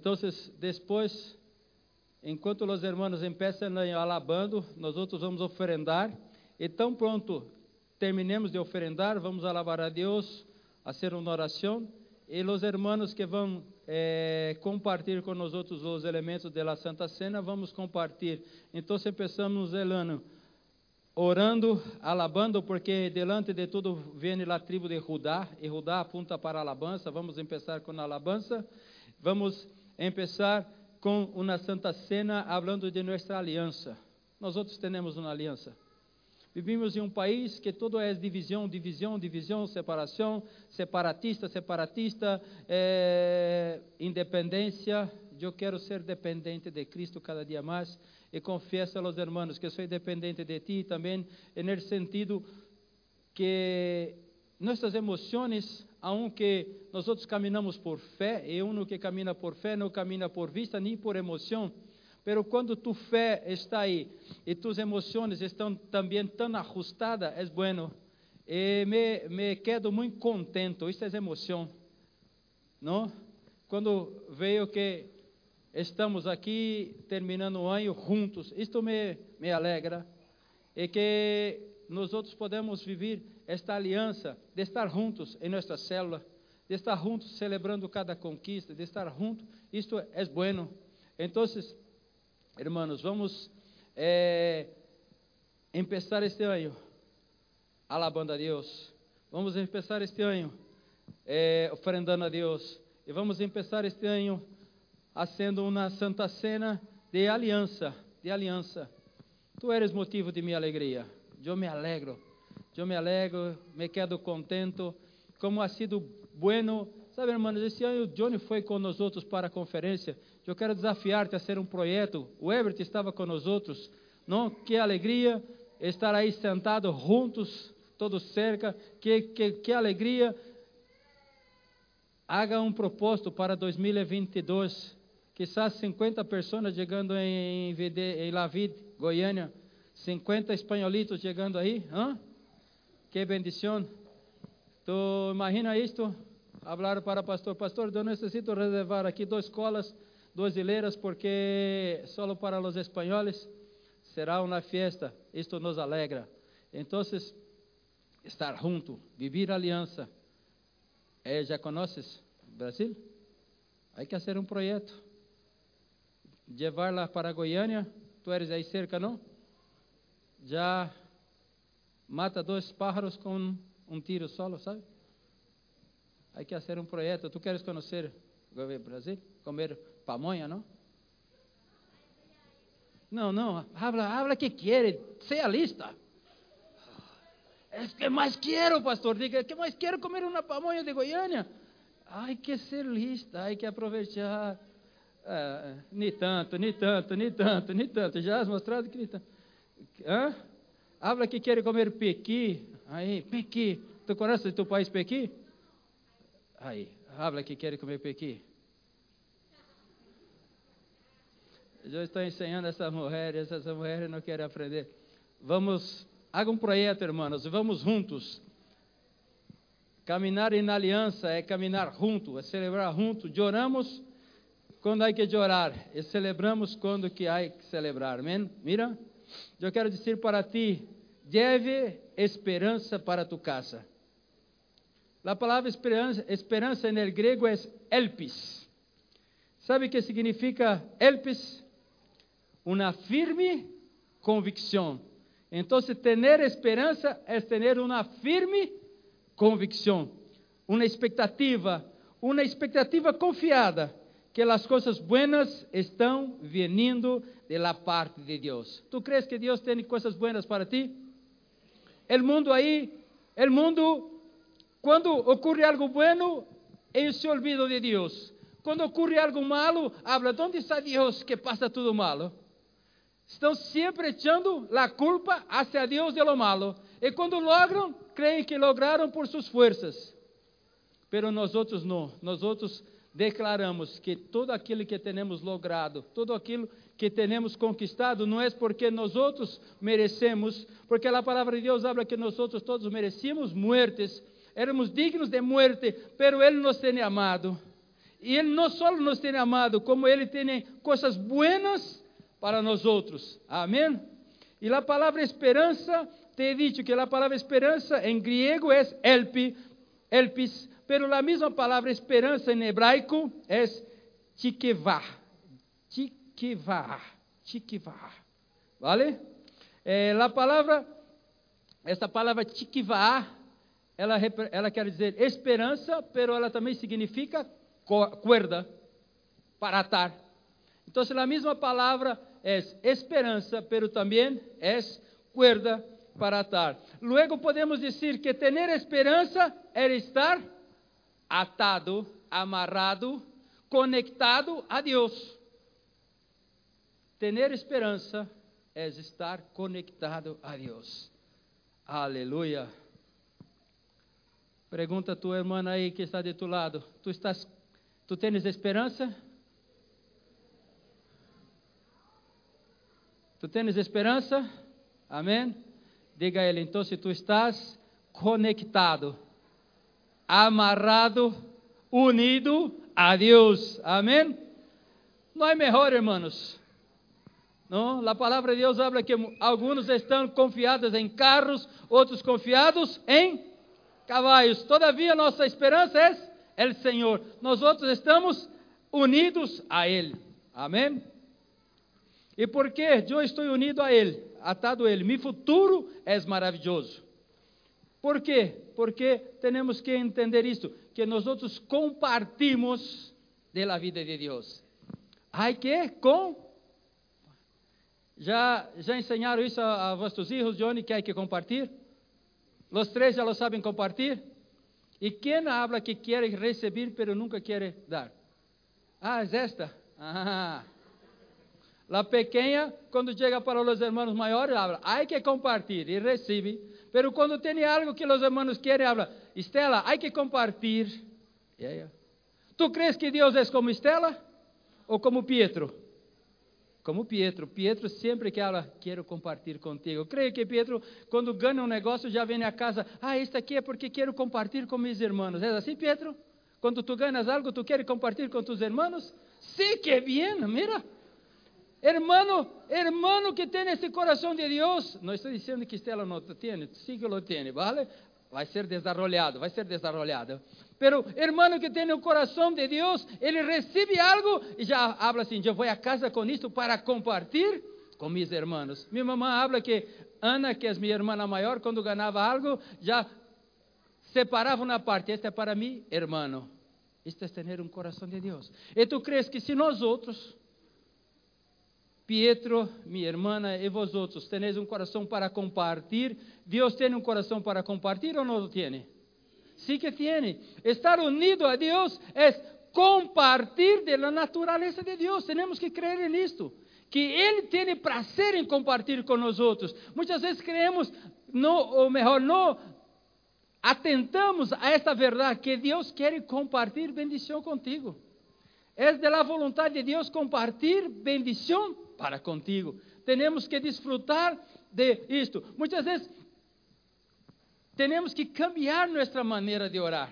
Entonces, después, enquanto os hermanos empiezan alabando, nós outros vamos oferendar. Tão pronto terminemos de oferendar, vamos alabar a Deus, fazer uma oração. E os hermanos que vão eh, compartilhar com nós outros os elementos da Santa Cena, vamos compartilhar. Então, começamos o ano orando, alabando, porque delante de tudo vem a tribo de Judá, e Judá apunta para a alabança. Vamos começar com a alabança. Vamos começar com uma santa cena, falando de nossa aliança. Nós outros temos uma aliança. Vivimos em um país que todo é divisão, divisão, divisão, separação, separatista, separatista, é, independência. Eu quero ser dependente de Cristo cada dia mais e confesso aos irmãos que sou dependente de ti também, no sentido que nossas emoções, aunque nós outros caminhamos por fé, e um que camina por fé não camina por vista nem por emoção, pero quando tu fé está aí e tus emoções estão também tão ajustadas, é bueno. E me, me quedo muito contento, isso é emoção, não? Quando vejo que estamos aqui terminando o ano juntos. Isto me, me alegra. E que nós outros podemos viver esta aliança de estar juntos em nossa célula, de estar juntos celebrando cada conquista, de estar juntos. Isto é bueno. Então, hermanos, vamos empezar este ano alabando a Deus. Vamos empezar este ano eh, oferendando a Deus. E vamos empezar este ano sendo uma santa cena de aliança, de aliança. Tu eres motivo de minha alegria. Eu me alegro. Eu me alegro, me quedo contento. Como ha sido bueno. Sabe, irmãos, esse ano o Johnny foi com nós outros para a conferência. Eu quero desafiar-te a ser um projeto. O Everett estava com nós outros. Não? Que alegria estar aí sentado juntos, todos cerca. Que, que, que alegria. Haga um propósito para 2022 quizás 50 pessoas chegando em, em Lavid, Goiânia, 50 espanholitos chegando aí, ¿ah? que bendição. Tu imagina isto? Hablar para o pastor, pastor, eu necessito reservar aqui duas escolas, duas hileiras, porque só para os espanhóis será uma festa. Isto nos alegra. Então, estar junto, viver aliança. Eh, já conheces Brasil? Hay que fazer um projeto levar-la para Goiânia, tu eres aí cerca, não? Já mata dois pájaros com um tiro solo, sabe? Hay que fazer um projeto. Tu queres conhecer o Brasil? Comer pamonha, não? Não, não, habla, habla que quer, seja lista. É que mais quero, pastor, diga, que mais quero comer uma pamonha de Goiânia. Hay que ser lista, hay que aproveitar. É, nem tanto, nem tanto, nem tanto, nem tanto. Já has mostrado que nem tanto. Hã? Habla que quer comer pequi. Aí, pequi. Tu conheces teu país pequi? Aí, habla que quer comer pequi. Eu estou ensinando essas mulheres, essas mulheres não querem aprender. Vamos, haga um projeto, irmãos, vamos juntos. Caminhar em aliança é caminhar junto, é celebrar junto. Oramos quando há que orar e celebramos quando que há que celebrar. Amém? Mira, eu quero dizer para ti, deve esperança para tu casa. A palavra esperança, esperança no grego é elpis. Sabe o que significa elpis? Uma firme convicção. Então, ter esperança é ter uma firme convicção, uma expectativa, uma expectativa confiada que as coisas buenas estão vindo de la parte de Deus. ¿Tu crees que Deus tem coisas buenas para ti? El mundo aí, el mundo, quando ocorre algo bueno, ele se olvida de Deus. Quando ocorre algo malo, habla, onde está Deus que passa tudo malo? Estão sempre echando a culpa hacia Deus de lo malo. E quando logram, creem que lograram por suas forças. Pero nós outros não. Nós outros declaramos que todo aquilo que temos logrado, todo aquilo que temos conquistado, não é porque nós outros merecemos, porque a palavra de Deus habla que nós outros todos merecíamos muertes, éramos dignos de muerte, pero Ele nos tem amado. E Ele não só nos tem amado, como Ele tem coisas buenas para nós outros. Amém? E a palavra esperança, te he dicho que a palavra esperança em grego é elpi, elpis, pero a mesma palavra esperança em hebraico é tikevah. Tikevah. Tikevah. ¿Vale? Eh, a palavra, essa palavra tikevah, ela, ela quer dizer esperança, pero ela também significa cuerda para atar. Então, a mesma palavra é esperança, pero também é cuerda para atar. Luego podemos dizer que ter esperança é estar atado, amarrado, conectado a Deus. Ter esperança é estar conectado a Deus. Aleluia. Pergunta a tua irmã aí que está de tu lado: Tu estás Tu tens esperança? Tu tens esperança? Amém? Diga a ele, então, se tu estás conectado, amarrado, unido a Deus. Amém? Não é melhor, irmãos. Não? A palavra de Deus habla que alguns estão confiados em carros, outros confiados em cavalos. Todavia, nossa esperança é el Senhor. Nós outros estamos unidos a Ele. Amém? E porque eu estou unido a Ele, atado a Ele, meu futuro é maravilhoso. Por quê? Porque temos que entender isto, que nós outros compartimos da vida de Deus. Há que com já já ensinaram isso a, a vossos filhos, Johnny, que há que compartilhar? Os três já lo sabem compartilhar? E quem habla que quer receber, pero nunca quer dar? Ah, é esta? Ah. La pequena, quando chega para os irmãos maiores, habla, hay que compartilhar e recebe. Pero quando tem algo que os irmãos querem, habla, Estela, hay que compartilhar. Yeah, yeah. ¿Tu crees que Deus é como Estela ou como Pietro? Como Pietro. Pietro sempre que ela quero compartilhar contigo. creio que Pietro, quando ganha um negócio, já vem a casa. Ah, este aqui é porque quero compartilhar com meus irmãos. É assim, Pietro? Quando tu ganhas algo, tu queres compartilhar com tus irmãos? Sim, que bem, mira. Hermano, hermano que tem esse coração de Deus. Não estou dizendo que Estela não tem, sim que lo tem, vale? Vai ser desarrollado, vai ser desarrollado. Pero hermano que tem o coração de Deus, ele recebe algo e já habla assim: eu vou a casa com isto para compartilhar com meus irmãos. Minha mamãe habla que Ana, que é minha irmã maior, quando ganhava algo, já separava uma parte. Este é para mim, hermano. Isto é ter um coração de Deus. E tu crees que se nós outros, Pietro, minha irmã e vós outros, tenéis um coração para compartilhar, Deus tem um coração para compartilhar ou não tem? sí que tiene. Estar unido a Dios es compartir de la naturaleza de Dios. Tenemos que creer en esto. Que Ele tem prazer em compartilhar com nós outros. Muitas vezes creemos, no, ou melhor, não atentamos a esta verdade, que Deus quer compartilhar bendição contigo. É de la vontade de Deus compartilhar bendição para contigo. Temos que desfrutar de isto. Muitas vezes temos que cambiar nossa maneira de orar,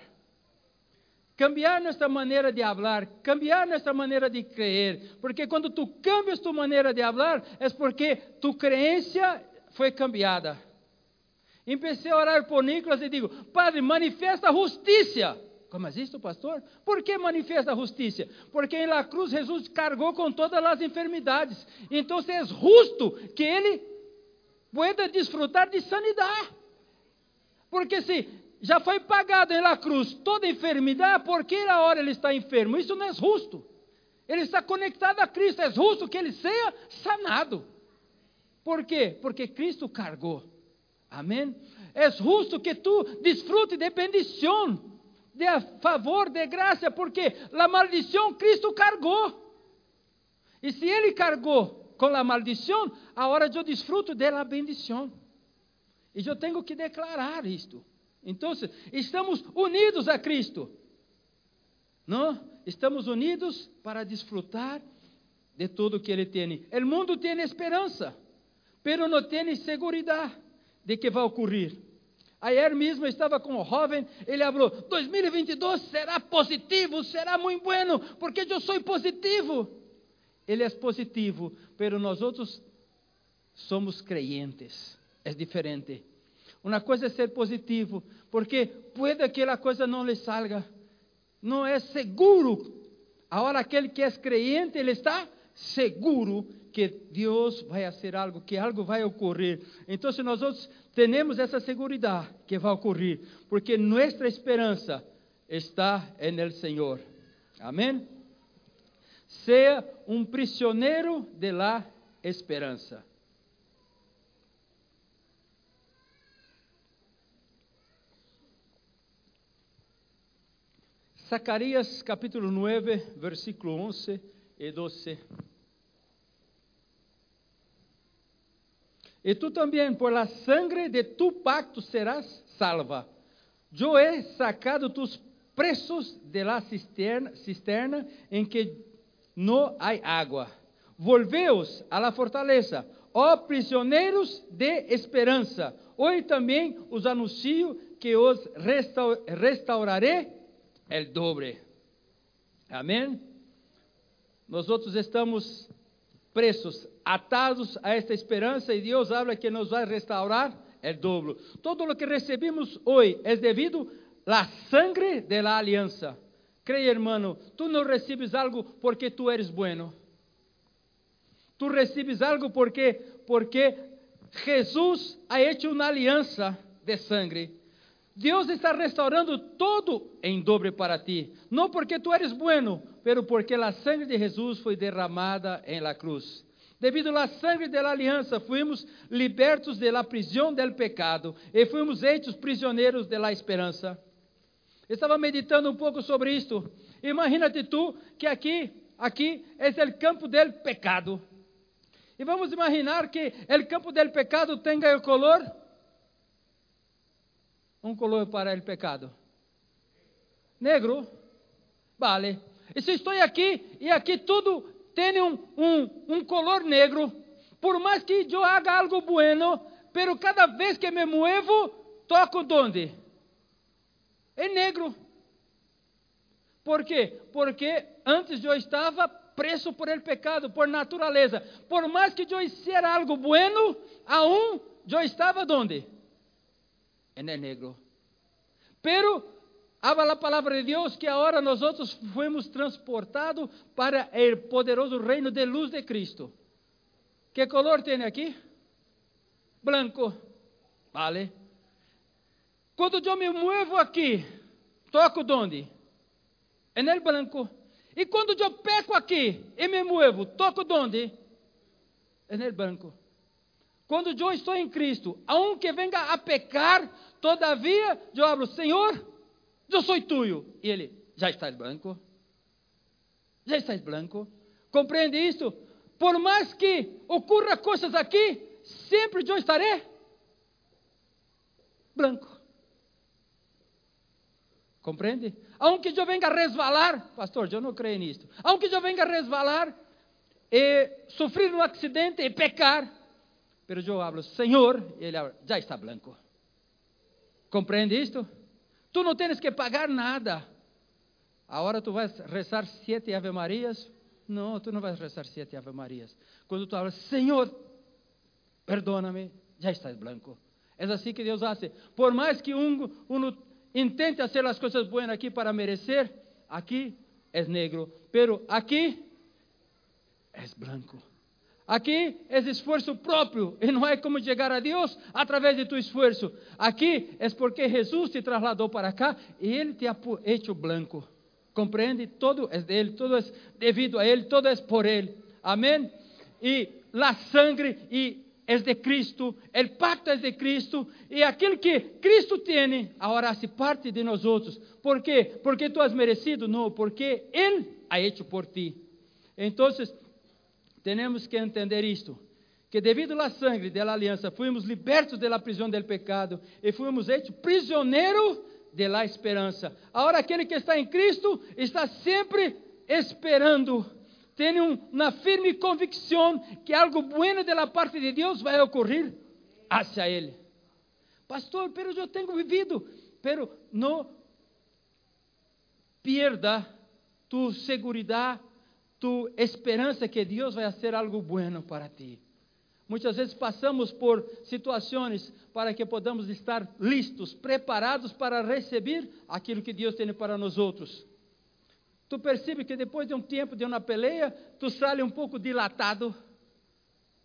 cambiar nossa maneira de falar, cambiar nossa maneira de crer, porque quando tu cambias tu maneira de falar, é porque tu crença foi cambiada. Empecei a orar por Nicolas e digo: Padre, manifesta justiça. É isso, pastor? Por que manifesta a justiça? Porque em la cruz Jesus cargou com todas as enfermidades. Então é justo que ele pueda desfrutar de sanidade. Porque se já foi pagado na cruz toda enfermidade, por que a hora ele está enfermo? Isso não é justo. Ele está conectado a Cristo, é justo que ele seja sanado. Por quê? Porque Cristo cargou. Amém? É justo que tu desfrute de bendição, de favor, de graça, porque a maldição Cristo cargou. E se ele cargou com a maldição, agora eu desfruto da bendição. E eu tenho que declarar isto. Então, estamos unidos a Cristo. Não? Estamos unidos para desfrutar de tudo que Ele tem. O mundo tem esperança, pero não tem segurança de que vai ocorrer. Ayer mesmo estava com um jovem, ele falou: 2022 será positivo, será muito bueno, porque eu sou positivo. Ele é positivo, pero nós outros somos creyentes. É diferente. Uma coisa é ser positivo, porque pode que a coisa não lhe salga. Não é seguro. Agora, aquele que é creyente, ele está seguro que Deus vai fazer algo, que algo vai ocorrer. Então, se nós outros temos essa segurança que vai ocorrer, porque nossa esperança está no Senhor. Amém? Seja um prisioneiro de la esperança. Zacarias capítulo 9, versículo 11 e 12. E tu também, por la sangre de tu pacto, serás salva. Eu he sacado tus presos de la cisterna, cisterna em que não há água. Volveos a la fortaleza, ó prisioneiros de esperança. Hoje também os anuncio que os restaurarei el doble. Amém? Nós outros estamos presos, atados a esta esperança e Deus habla que nos vai restaurar el dobro. Todo lo que recebemos hoje é devido à sangre de la aliança. Creia, hermano, tu não recebes algo porque tu eres bueno. Tu recebes algo porque porque Jesus ha hecho uma aliança de sangre. Deus está restaurando todo em dobre para ti, não porque tu eres bueno, pero porque a sangre de Jesus foi derramada em la cruz. Devido à sangre da aliança, fuimos libertos de la prisão del pecado e fuimos hechos prisioneiros de la esperança. Estava meditando um pouco sobre isto. Imagínate tu que aqui, aqui é o campo del pecado. E vamos imaginar que o campo del pecado tenha o color um color para o pecado? Negro. Vale. E se estou aqui e aqui tudo tem um, um, um color negro, por mais que eu haga algo bueno, pero cada vez que me muevo, toco onde? É negro. Por quê? Porque antes eu estava preso por el pecado, por natureza. Por mais que eu hiciera algo bueno, aún eu estava onde? En el negro. Pero habla a palavra de Deus que agora nós outros fomos transportados para o poderoso reino de luz de Cristo. Que color tem aqui? Branco. Vale. Quando eu me muevo aqui, toco onde? É no branco. E quando eu peco aqui e me muevo, toco onde? É no branco. Quando eu estou em Cristo, aunque venga a pecar, Todavia, eu hablo, Senhor, eu sou tuyo. E ele, já estás branco? Já estás branco? Compreende isso? Por mais que ocorra coisas aqui, sempre eu estarei branco. Compreende? Aunque eu venga a resvalar, pastor, eu não creio nisto. Aunque eu venga a resvalar e sofrer um acidente e pecar, pero eu hablo, Senhor, ele habla, já está branco. Compreende isto? Tu não tens que pagar nada. Agora tu vais rezar sete Ave Marias? Não, tu não vais rezar sete Ave Marias. Quando tu falas, Senhor, perdona-me, já estás branco. É assim que Deus faz. Por mais que um intente fazer as coisas boas aqui para merecer, aqui é negro, pero aqui é branco. Aqui é esforço próprio e não é como chegar a Deus através de tu esforço. Aqui é porque Jesus te trasladou para cá e Ele te ha hecho blanco. Compreende? Todo é dele, todo é devido a Ele, todo é por Ele. Amém? E a sangre e é de Cristo, o pacto é de Cristo, e aquilo que Cristo tem, agora se parte de nós outros. Por quê? Porque tu has merecido? Não, porque Ele ha hecho por ti. Então, temos que entender isto, que devido à sangue da aliança, fomos libertos da prisão do pecado e fomos hechos prisioneiros da esperança. Agora, aquele que está em Cristo está sempre esperando, tem uma firme convicção que algo bueno da parte de Deus vai ocorrer hacia ele. Pastor, pero eu tenho vivido, pero não pierda tu segurança, tu esperança que Deus vai fazer algo bueno para ti. Muitas vezes passamos por situações para que podamos estar listos, preparados para receber aquilo que Deus tem para nós outros. Tu percebe que depois de um tempo de uma peleia, tu sai um pouco dilatado.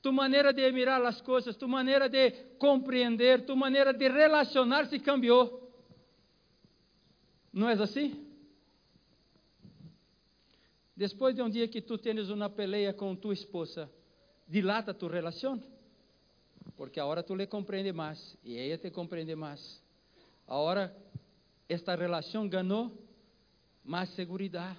Tu maneira de mirar as coisas, tu maneira de compreender, tu maneira de relacionar-se cambiou. Não é assim? Depois de um dia que tu tens uma peleia com tua esposa, dilata tu relação, porque agora tu le compreende mais e ela te compreende mais. Agora esta relação ganhou mais segurança.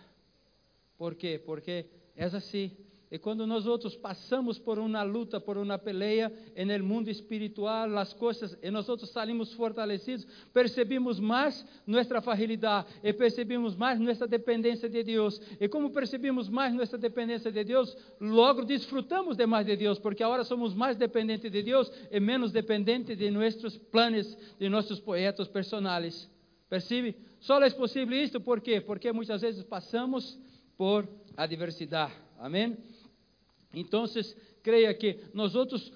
Por quê? Porque é assim. E quando nós outros passamos por uma luta, por uma peleia no mundo espiritual, as coisas, e nós outros saímos fortalecidos, percebemos mais nossa fragilidade, e percebemos mais nossa dependência de Deus. E como percebemos mais nossa dependência de Deus, logo desfrutamos de mais de Deus, porque agora somos mais dependentes de Deus e menos dependentes de nossos planos, de nossos projetos personais. Percebe? Só é possível isto, por quê? Porque muitas vezes passamos por adversidade. Amém? Então, creia que nós outros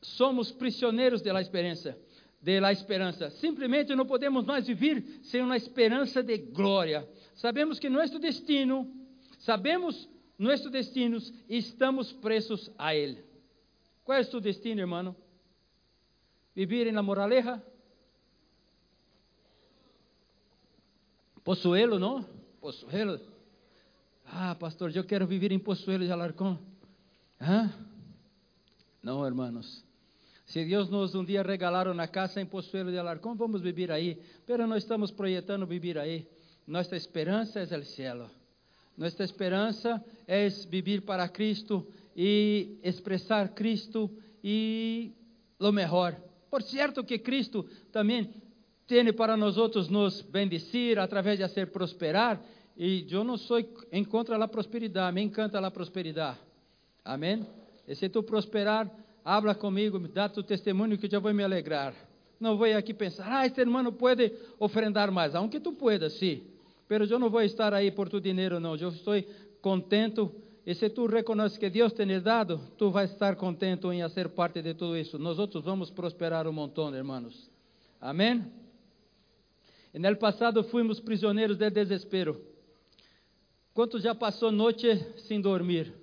somos prisioneiros da esperança, da esperança. Simplesmente não podemos mais viver sem uma esperança de glória. Sabemos que nosso destino, sabemos nosso destino, estamos presos a ele. Qual é o seu destino, irmão? Viver na moraleja? Poçoelo, não? Poçoelo. Ah, pastor, eu quero viver em Poçoelo de Alarcón. ¿Ah? Não, hermanos. Se Deus nos um dia regalar uma casa em Poçuelo de Alarcón, vamos viver aí. Pero não estamos projetando viver aí. Nossa esperança é o cielo. Nossa esperança é viver para Cristo e expressar Cristo e lo melhor. Por certo que Cristo também tem para nós outros nos bendecir através de fazer prosperar. E eu não sou em contra da prosperidade, me encanta a prosperidade. Amém? E se tu prosperar, habla comigo, dá tu testemunho que eu vou me alegrar. Não vou aqui pensar, ah, este irmão pode ofrendar mais. Aunque tu puedas, sim. Pero eu não vou estar aí por tu dinheiro, não. Eu estou contento. E se tu reconheces que Deus te tem dado, tu vais estar contento em ser parte de tudo isso. Nós outros vamos prosperar um montão, irmãos. Amém? E no passado fomos prisioneiros de desespero. Quantos já passou noite sem dormir?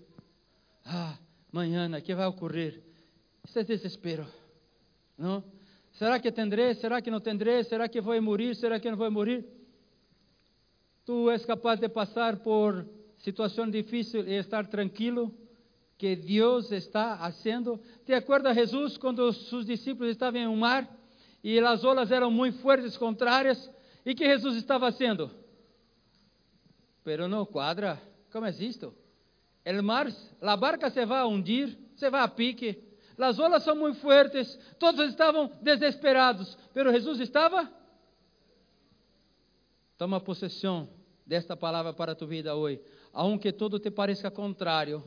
ah, mañana, ¿qué va a ocurrir? Isso é desespero, não? Será que tendré? Será que não tendré? Será que vou morrer? Será que não vou morrer? Tu és capaz de passar por situação difícil e estar tranquilo que Deus está fazendo. Te acorda Jesus quando seus discípulos estavam em um mar e as olas eram muito fortes, contrárias, e que Jesus estava fazendo? Pero não quadra. Como é isto? El mar, la barca se va a hundir, se va a pique. Las olas são muito fuertes, todos estavam desesperados, pero Jesus estava. Toma possessão desta palavra para tu vida hoje. Aunque todo te pareça contrário,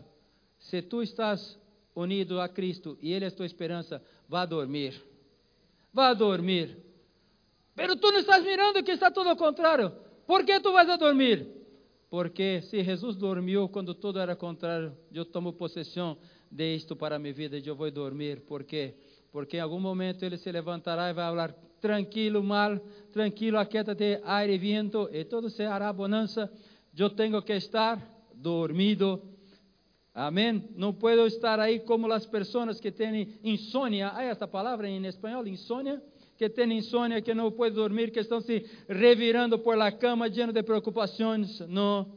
se tu estás unido a Cristo e Ele é tua esperança, vá dormir. Vá dormir. Pero tu não estás mirando que está tudo ao contrário. Por que tu vais a dormir? Porque se Jesus dormiu quando tudo era contrário, eu tomo possessão de isto para a minha vida e eu vou dormir. Por quê? Porque em algum momento ele se levantará e vai falar tranquilo, mal, tranquilo, aquietate, aire e vento, e todo se hará bonança. Eu tenho que estar dormido. Amém? Não posso estar aí como as pessoas que têm insônia. Há esta palavra em espanhol, insônia? Que têm insônia, que não podem dormir, que estão se revirando por la cama, lleno de preocupações. Não.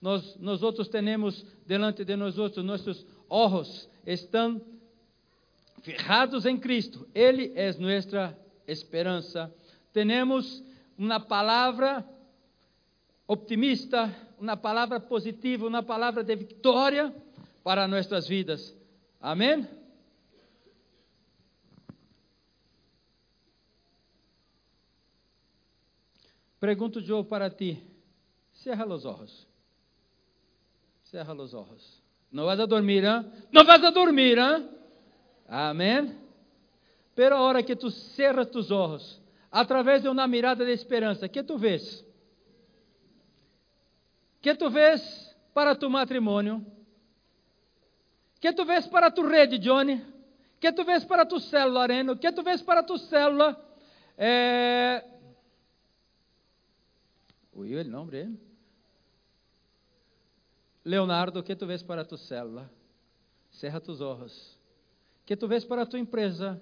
Nós, nós outros temos delante de nós outros, nossos olhos estão fijados em Cristo. Ele é nossa esperança. Temos uma palavra optimista, uma palavra positiva, uma palavra de vitória para nossas vidas. Amém? Pergunto eu para ti. Cerra os olhos. Cerra os olhos. Não vas a dormir, hein? Não vas a dormir, hein? Amém? pero a hora que tu cerras tus ojos, através de uma mirada de esperança, que tu vês? Que tu vês para tu matrimônio? Que tu vês para tu rede, Johnny? Que tu vês para tu célula, Areno? Que tu vês para tu célula? É... Ui, o nome Leonardo, que tu vês para tu célula? Cerra tus olhos. Que tu vês para tua empresa,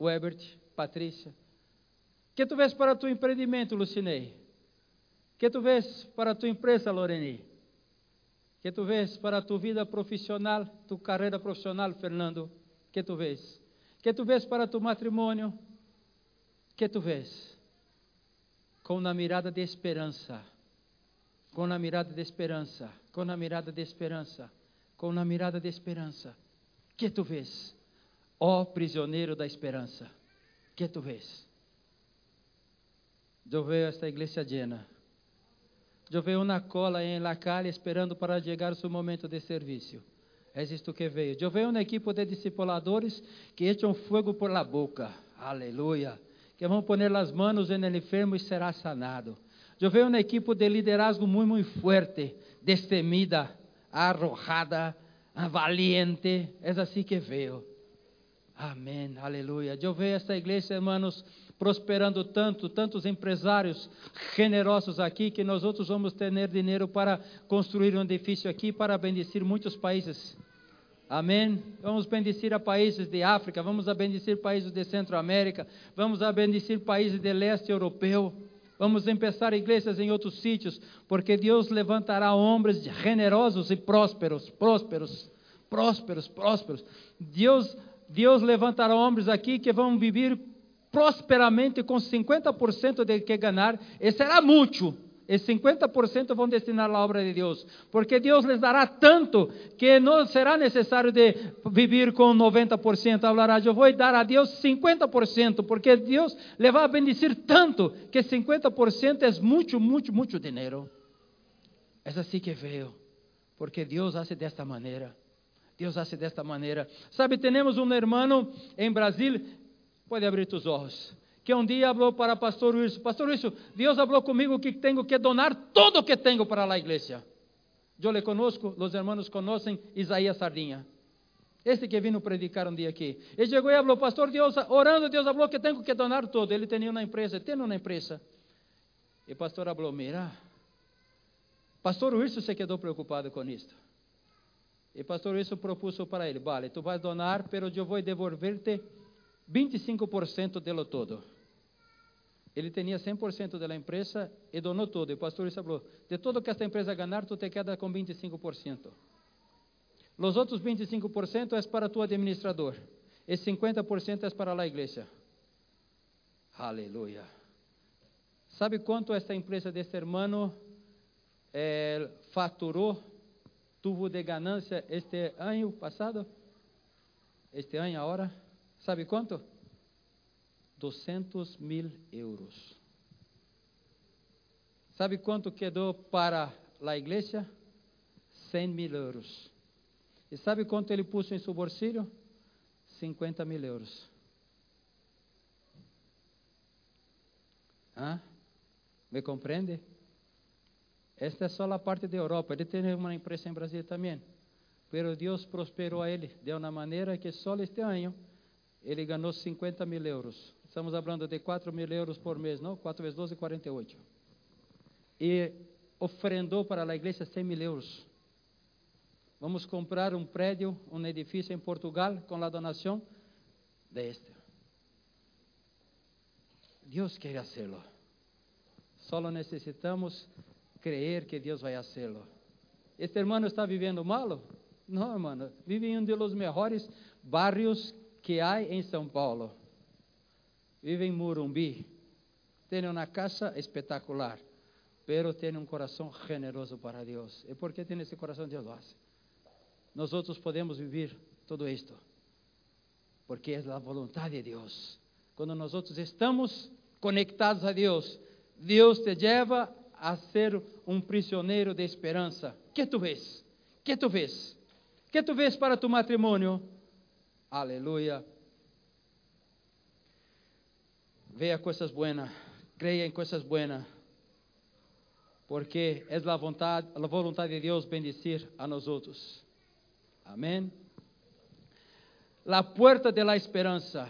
Webert, Patrícia? Que tu vês para tu empreendimento, Lucinei? Que tu vês para tua empresa, Loreni? Que tu vês para tua vida profissional, tua carreira profissional, Fernando? Que tu vês? Que tu vês para tu matrimônio? Que tu vês? Com uma mirada de esperança. Com uma mirada de esperança. Com uma mirada de esperança. Com uma mirada de esperança. Que tu vês? Ó prisioneiro da esperança. Que tu vês? Eu vejo esta igreja llena. Eu vejo uma cola em la calle esperando para chegar o seu momento de serviço. É isto que veio. Eu vejo uma equipe de discipuladores que echam fogo por la boca. Aleluia. Que vão pôr as manos no enfermo e será sanado. Eu vejo uma equipe de liderazgo muito, muito forte, destemida, arrojada, valiente. É assim que veio. Amém. Aleluia. Eu vejo esta igreja, irmãos prosperando tanto, tantos empresários generosos aqui, que nós outros vamos ter dinheiro para construir um edifício aqui para bendecir muitos países. Amém? Vamos bendecir a países de África, vamos a bendecir países de Centro-América, vamos a bendecir países de leste europeu. Vamos empezar igrejas em outros sítios, porque Deus levantará homens generosos e prósperos, prósperos, prósperos, prósperos. Deus, Deus levantará homens aqui que vão viver prosperamente com 50% de que ganhar, e será muito. E 50% vão destinar à obra de Deus, porque Deus les dará tanto que não será necessário de viver com 90%. Falará, eu vou dar a Deus 50%, porque Deus le vai bendecir tanto que 50% é muito, muito, muito dinheiro. É assim que veio, porque Deus hace desta maneira. Deus hace desta maneira. Sabe, temos um irmão em Brasil Pode abrir tus olhos. Que um dia falou para pastor Wilson, pastor Wilson, Deus falou comigo que tenho que donar tudo o que tenho para a igreja. Eu le conosco, os irmãos conhecem Isaías Sardinha. Este que vino predicar um dia aqui. Ele chegou e falou, pastor Deus, orando, Deus falou que tenho que donar tudo. Ele tinha uma empresa, tem uma empresa. E o pastor falou, mira, pastor Wilson se quedou preocupado com isto. E pastor Wilson propôs para ele, vale, tu vais donar, pero eu vou devolver-te 25% delo todo. Ele tinha 100% da empresa e donou todo. E o pastor falou: de tudo que esta empresa ganhar, tu te queda com 25%. Os outros 25% é para tu administrador. E 50% é para a igreja. Aleluia. Sabe quanto esta empresa deste hermano eh, faturou, tuvo de ganância este ano passado? Este ano agora? Sabe quanto? 200 mil euros. Sabe quanto quedou para a igreja? 100 mil euros. E sabe quanto ele pôs em seu bolsillo? 50 mil euros. ¿Ah? ¿Me compreende? Esta é só a parte da Europa. Ele tem uma empresa em Brasil também. Pero Deus prosperou a ele de uma maneira que só este ano ele ganhou 50 mil euros. Estamos falando de 4 mil euros por mês, não? 4 vezes 12, 48. E oferendou para a igreja 100 mil euros. Vamos comprar um prédio, um edifício em Portugal com a donação de este. Deus quer hacerlo. Só necessitamos creer que Deus vai hacerlo. Este hermano está vivendo malo? Não, hermano. Vive em um dos melhores barrios que há em São Paulo. Vive em Murumbi. Tem uma casa espetacular, pero tem um coração generoso para Deus. E por que tem esse coração, Deus lo hace. Nós outros podemos viver tudo isto, porque é a vontade de Deus. Quando nós outros estamos conectados a Deus, Deus te leva a ser um prisioneiro de esperança. Que tu vês? Que tu vês? Que tu vês para tu matrimônio? Aleluia. Vea cosas buenas, creia em coisas buenas, porque é a vontade, a vontade de Deus bendecir a nós outros. Amém. La puerta de la esperança.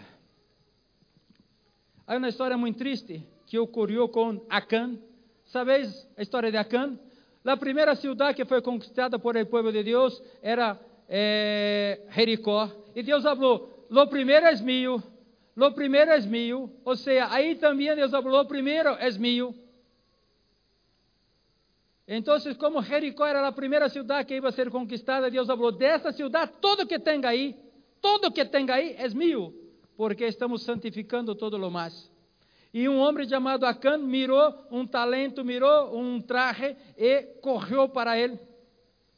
Há uma história muito triste que ocorreu com Acã. Sabeis a história de Acã? A primeira cidade que foi conquistada por el povo de Deus era eh, Jericó. E Deus falou: Lo primeiro é mío, lo primeiro é mío. Ou seja, aí também Deus falou: Lo primeiro é mío. Então, como Jericó era a primeira cidade que ia ser conquistada, Deus falou: dessa cidade, tudo que tem aí, tudo que tem aí é mío, porque estamos santificando todo o mais. E um homem chamado Acã mirou um talento, mirou um traje e correu para ele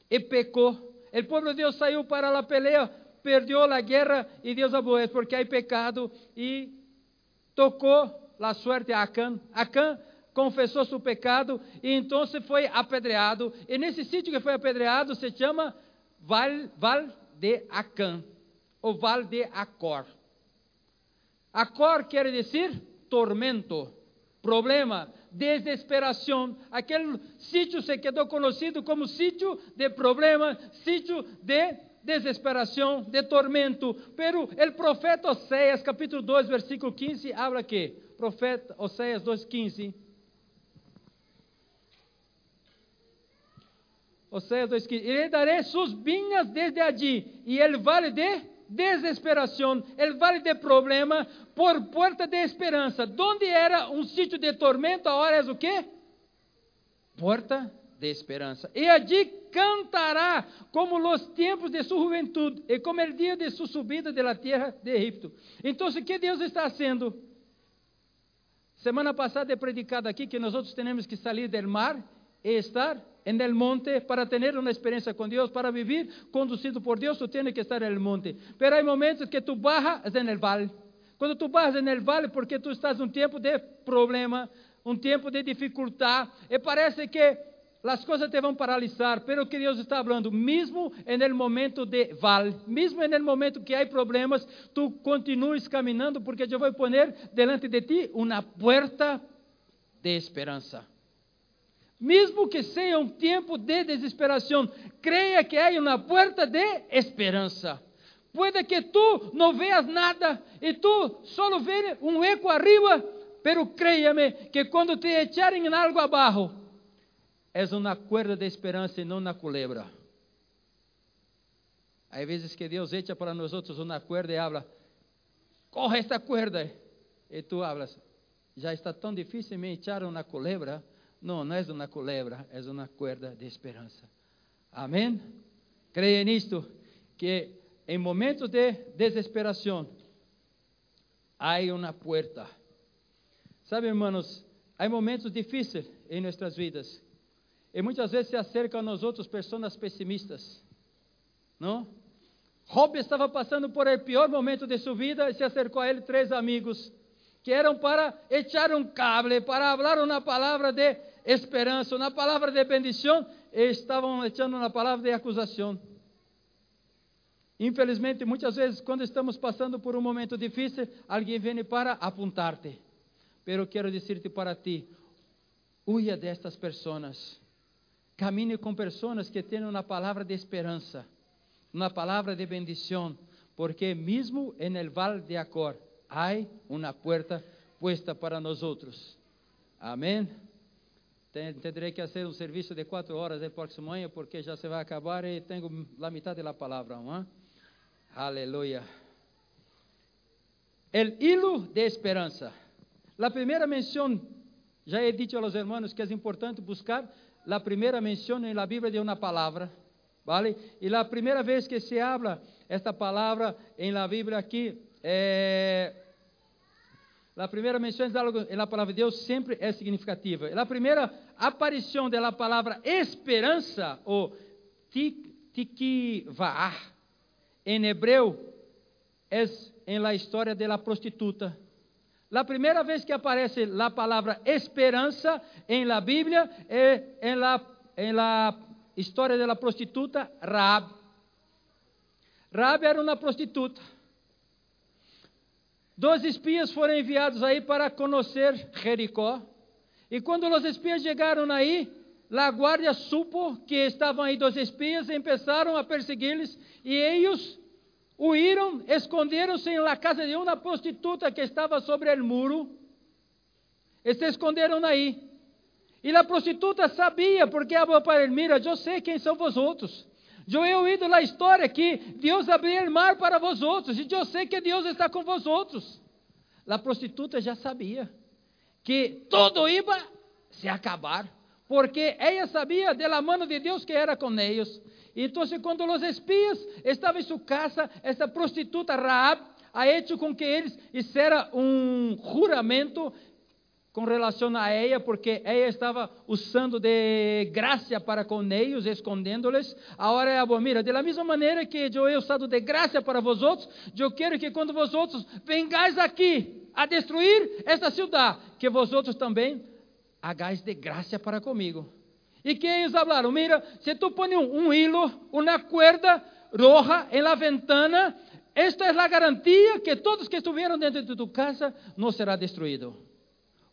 e pecou. O povo de Deus saiu para a peleia, perdeu a guerra e Deus falou: porque há pecado e tocou a sorte a Acã. Acã confessou seu pecado e então foi apedreado. E nesse sítio que foi apedreado se chama Val, Val de Acã, ou Val de Acor. Acor quer dizer tormento, problema, desesperação. Aquele sítio se quedou conhecido como sítio de problema, sítio de desesperação, de tormento. Pero o profeta Oséias, capítulo 2, versículo 15, habla que, profeta Oséias 2,15. Oséias 2,15. E lhe darei suas vinhas desde allí, e ele vale de desesperação, el vale de problema, por porta de esperança. Donde era um sítio de tormento, agora é o quê? Porta de esperança. E allí cantará como los tempos de sua juventude e como el dia de sua subida de la tierra de Egipto. Então, o que Deus está fazendo? Semana passada é predicado aqui que nós temos que sair do mar e estar en el monte para tener una experiencia con Dios, para vivir conducido por Dios, tú tienes que estar en el monte. Pero hay momentos que tú bajas en el valle. Cuando tú bajas en el valle, porque tú estás en un tiempo de problema, um tempo de dificuldade, e parece que as coisas te vão paralisar, pero que Deus está falando, mesmo no momento de val, mesmo no momento que há problemas, tu continues caminhando, porque eu vou poner delante de ti uma porta de esperança. Mesmo que seja um tempo de desesperação, creia que há uma porta de esperança. Puede que tu não veas nada e tu solo vês um eco arriba, pero créame que quando te echarem em algo abaixo, é uma cuerda de esperança e não uma culebra. Há vezes que Deus echa para nós outros uma cuerda e habla, corre esta cuerda. E tu hablas, já está tão difícil me echar uma culebra não, não é uma culebra, é uma cuerda de esperança. Amém? Creia nisto, que em momentos de desesperação, há uma porta. Sabe, irmãos, há momentos difíceis em nossas vidas. E muitas vezes se acercam a nós outros pessoas pessimistas. Não? Job estava passando por o pior momento de sua vida e se acercou a ele três amigos que eram para echar um cable, para falar uma palavra de esperança, na palavra de bendição, estavam echando uma palavra de acusação. Infelizmente, muitas vezes, quando estamos passando por um momento difícil, alguém vem para apontar-te. Pero quero dizer-te para ti, huya destas pessoas. Camine com pessoas que têm uma palavra de esperança, uma palavra de bendição, porque mesmo en el val de Acor, há uma porta puesta para nós outros. Amém. Terei que fazer um serviço de quatro horas el próximo ano, porque já se vai acabar e tenho a metade da palavra. ¿no? Aleluia. El hilo de esperança. A primeira menção, já he dicho a los hermanos que é importante buscar a primeira menção na Bíblia de uma palavra, ¿vale? E a primeira vez que se habla esta palavra em la Bíblia aqui, é a primeira menção na palavra de Deus sempre é significativa. A primeira aparição da palavra esperança, ou tikvah, em hebreu, é em la história da prostituta. A primeira vez que aparece a palavra esperança em la Bíblia é em la, em la história da prostituta Raab. Raab era uma prostituta Dois espias foram enviados aí para conhecer Jericó. E quando os espias chegaram aí, a guarda supo que estavam aí dois espias e começaram a persegui-los. E eles huíram, esconderam-se na casa de uma prostituta que estava sobre o muro. E se esconderam aí. E a prostituta sabia, porque falou para ele: Mira, eu sei quem são vós outros. Eu he ouído na história que Deus abriu o mar para vós outros, e eu sei que Deus está com vós outros. A prostituta já sabia que todo ia se acabar, porque ela sabia da mão de Deus que era com eles. Então, quando os espias estavam em sua casa, essa prostituta Raab ha hecho com que eles hicieran um juramento com relação a ela, porque ela estava usando de graça para com eles, escondendo-les. Agora ela mira, da mesma maneira que eu he usado de graça para vós outros, eu quero que quando vós outros vengais aqui a destruir esta cidade, que vós outros também hagais de graça para comigo. E que eles falaram, mira, se tu pões um, um hilo, uma cuerda roja em la ventana, esta é a garantia que todos que estiveram dentro de tu casa não será destruído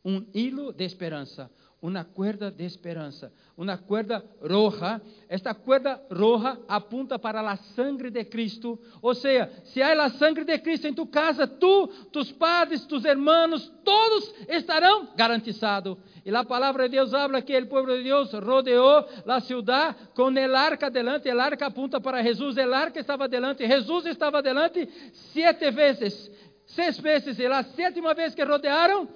um hilo de esperança, uma cuerda de esperança, uma cuerda roja. Esta cuerda roja apunta para a sangre de Cristo. Ou seja, se há a sangre de Cristo em tu casa, tu, tus padres, tus hermanos, todos estarão garantizados. E a palavra de Deus habla que o povo de Deus rodeou a cidade com el arca delante. El arca apunta para Jesus. El arca estava delante. Jesus estava delante sete vezes seis vezes, e a sétima vez que rodearam,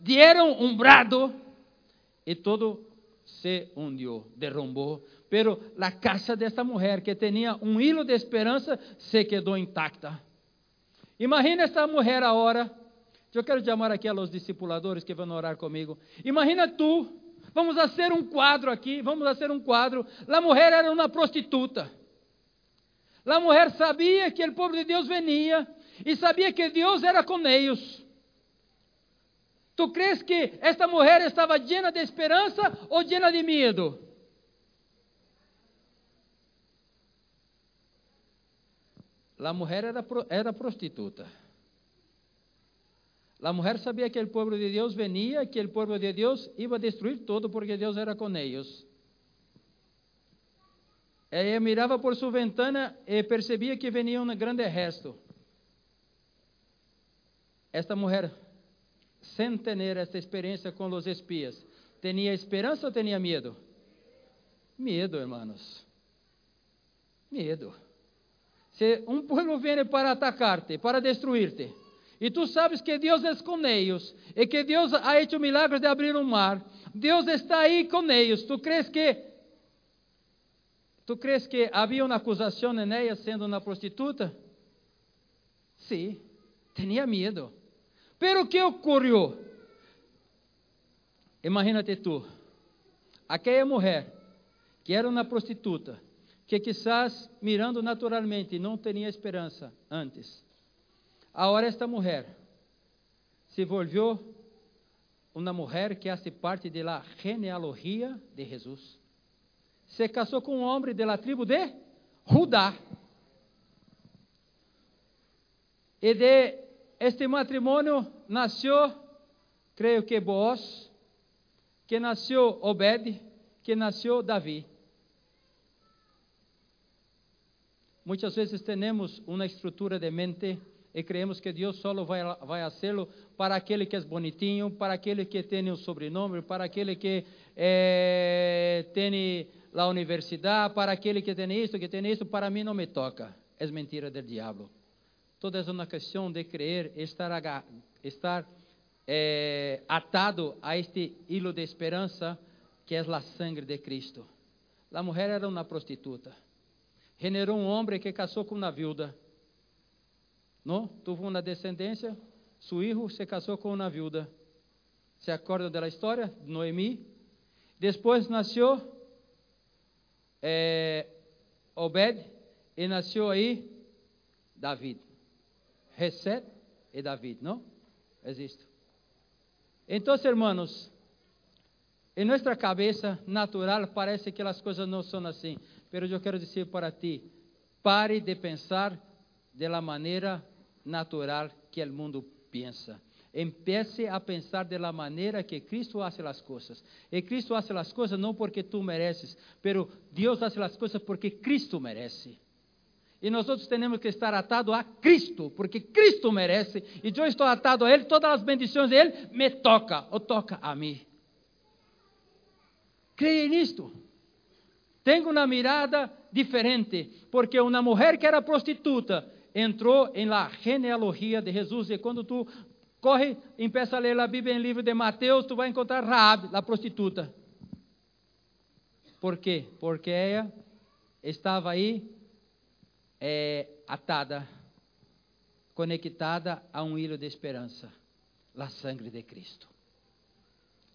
deram um brado, e todo se hundiu, derrumbou. Pero a casa desta mulher, que tinha um hilo de esperança, se quedou intacta. Imagina esta mulher agora. Eu quero chamar aqui a los discipuladores que vão orar comigo. Imagina tu, vamos fazer um quadro aqui, vamos fazer um quadro. A mulher era uma prostituta. A mulher sabia que o povo de Deus venia e sabia que Deus era com eles. Tu crees que esta mulher estava llena de esperança ou llena de medo? A mulher era, era prostituta. A mulher sabia que o povo de Deus venia, que o povo de Deus ia destruir todo porque Deus era com eles. Ela mirava por sua ventana e percebia que venia um grande exército. Esta mulher, sem ter esta experiência com os espias, tinha esperança ou tinha medo? Medo, hermanos. Medo. Se um povo vem para atacar-te, para destruir-te, e tu sabes que Deus é com eles, e que Deus ha hecho milagres de abrir um mar, Deus está aí com eles, tu crees que tu crees que havia uma acusação em ela sendo uma prostituta? Sim, sí, tinha medo. Pero que ocorreu? Imagínate tu, aquela mulher que era uma prostituta, que quizás mirando naturalmente não tinha esperança antes. Agora esta mulher se volvió uma mulher que hace parte de la genealogia de Jesus. Se casou com um homem de la tribo de Judá. E de este matrimônio nasceu, creio que Boaz, que nasceu Obed, que nasceu Davi. Muitas vezes temos uma estrutura de mente e creemos que Deus só vai, vai fazê-lo para aquele que é bonitinho, para aquele que tem um sobrenome, para aquele que eh, tem a universidade, para aquele que tem isso, que tem isso, para mim não me toca. É mentira do diabo. Toda é uma questão de crer, estar, estar é, atado a este hilo de esperança que é a sangre de Cristo. A mulher era uma prostituta. Generou um homem que casou com uma viúva. Não? Tuvo uma descendência. Seu filho se casou com uma viúva. Se acorda da história? Noemi. Depois nasceu é, Obed e nasceu aí David. Reset e David, ¿no? Existe. Entonces, hermanos, em nossa cabeça natural parece que as coisas não são assim, mas eu quero dizer para ti, pare de pensar de la maneira natural que o mundo pensa. Empiece a pensar de la manera que Cristo hace las cosas. Y Cristo hace las cosas no porque tú mereces, pero Dios hace las cosas porque Cristo merece. E nós outros temos que estar atados a Cristo, porque Cristo merece. E eu estou atado a Ele, todas as bendições dele me toca, ou toca a mim. Creia nisto. Tenho uma mirada diferente, porque uma mulher que era prostituta entrou em la genealogia de Jesus. E quando tu corre, empieza a ler a Bíblia em livro de Mateus, tu vai encontrar Raab, a prostituta. Por quê? Porque ela estava aí é, atada, conectada a um hilo de esperança, a sangue de Cristo.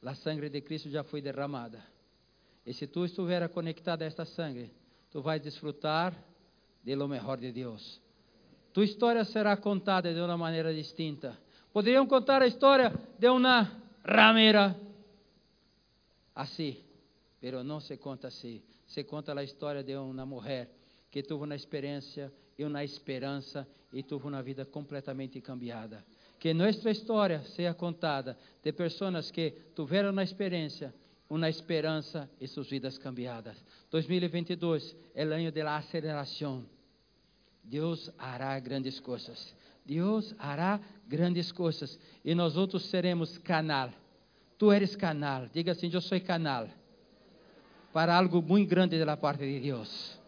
A sangue de Cristo já foi derramada. E se tu estiver conectado a esta sangue, tu vais desfrutar de lo melhor de Deus. Tu história será contada de uma maneira distinta. Poderiam contar a história de uma ramera assim, pero não se conta assim. Se conta a história de uma mulher que teve uma experiência e uma esperança e teve uma vida completamente cambiada. Que nossa história seja contada de pessoas que tiveram uma experiência, uma esperança e suas vidas cambiadas. 2022 é o ano da aceleração. Deus hará grandes coisas. Deus hará grandes coisas e nós outros seremos canal. Tu eres canal. Diga assim: Eu sou canal para algo muito grande da parte de Deus.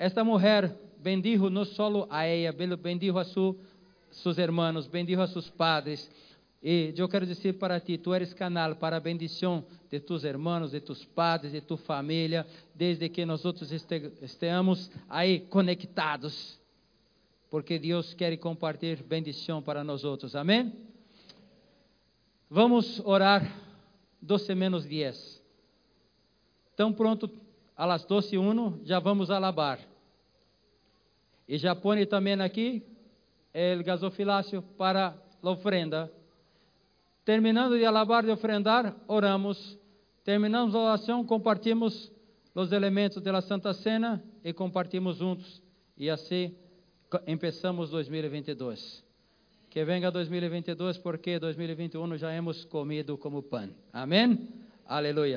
Esta mulher bendijo não só a ela, bendijo a su, seus irmãos, bendijo a seus padres. E eu quero dizer para ti, tu eres canal para a bendição de tus irmãos, de tus padres, de tu família, desde que nós outros este, estejamos aí conectados. Porque Deus quer compartilhar bendição para nós outros. Amém? Vamos orar 12 menos 10. Tão pronto, às 12 e 1, já vamos alabar. E já põe também aqui o gasofilácio para a ofrenda. Terminando de alabar e ofrendar, oramos. Terminamos a oração, compartimos os elementos da Santa Cena e compartimos juntos. E assim começamos 2022. Que venga 2022, porque 2021 já hemos comido como pão. Amém? Aleluia.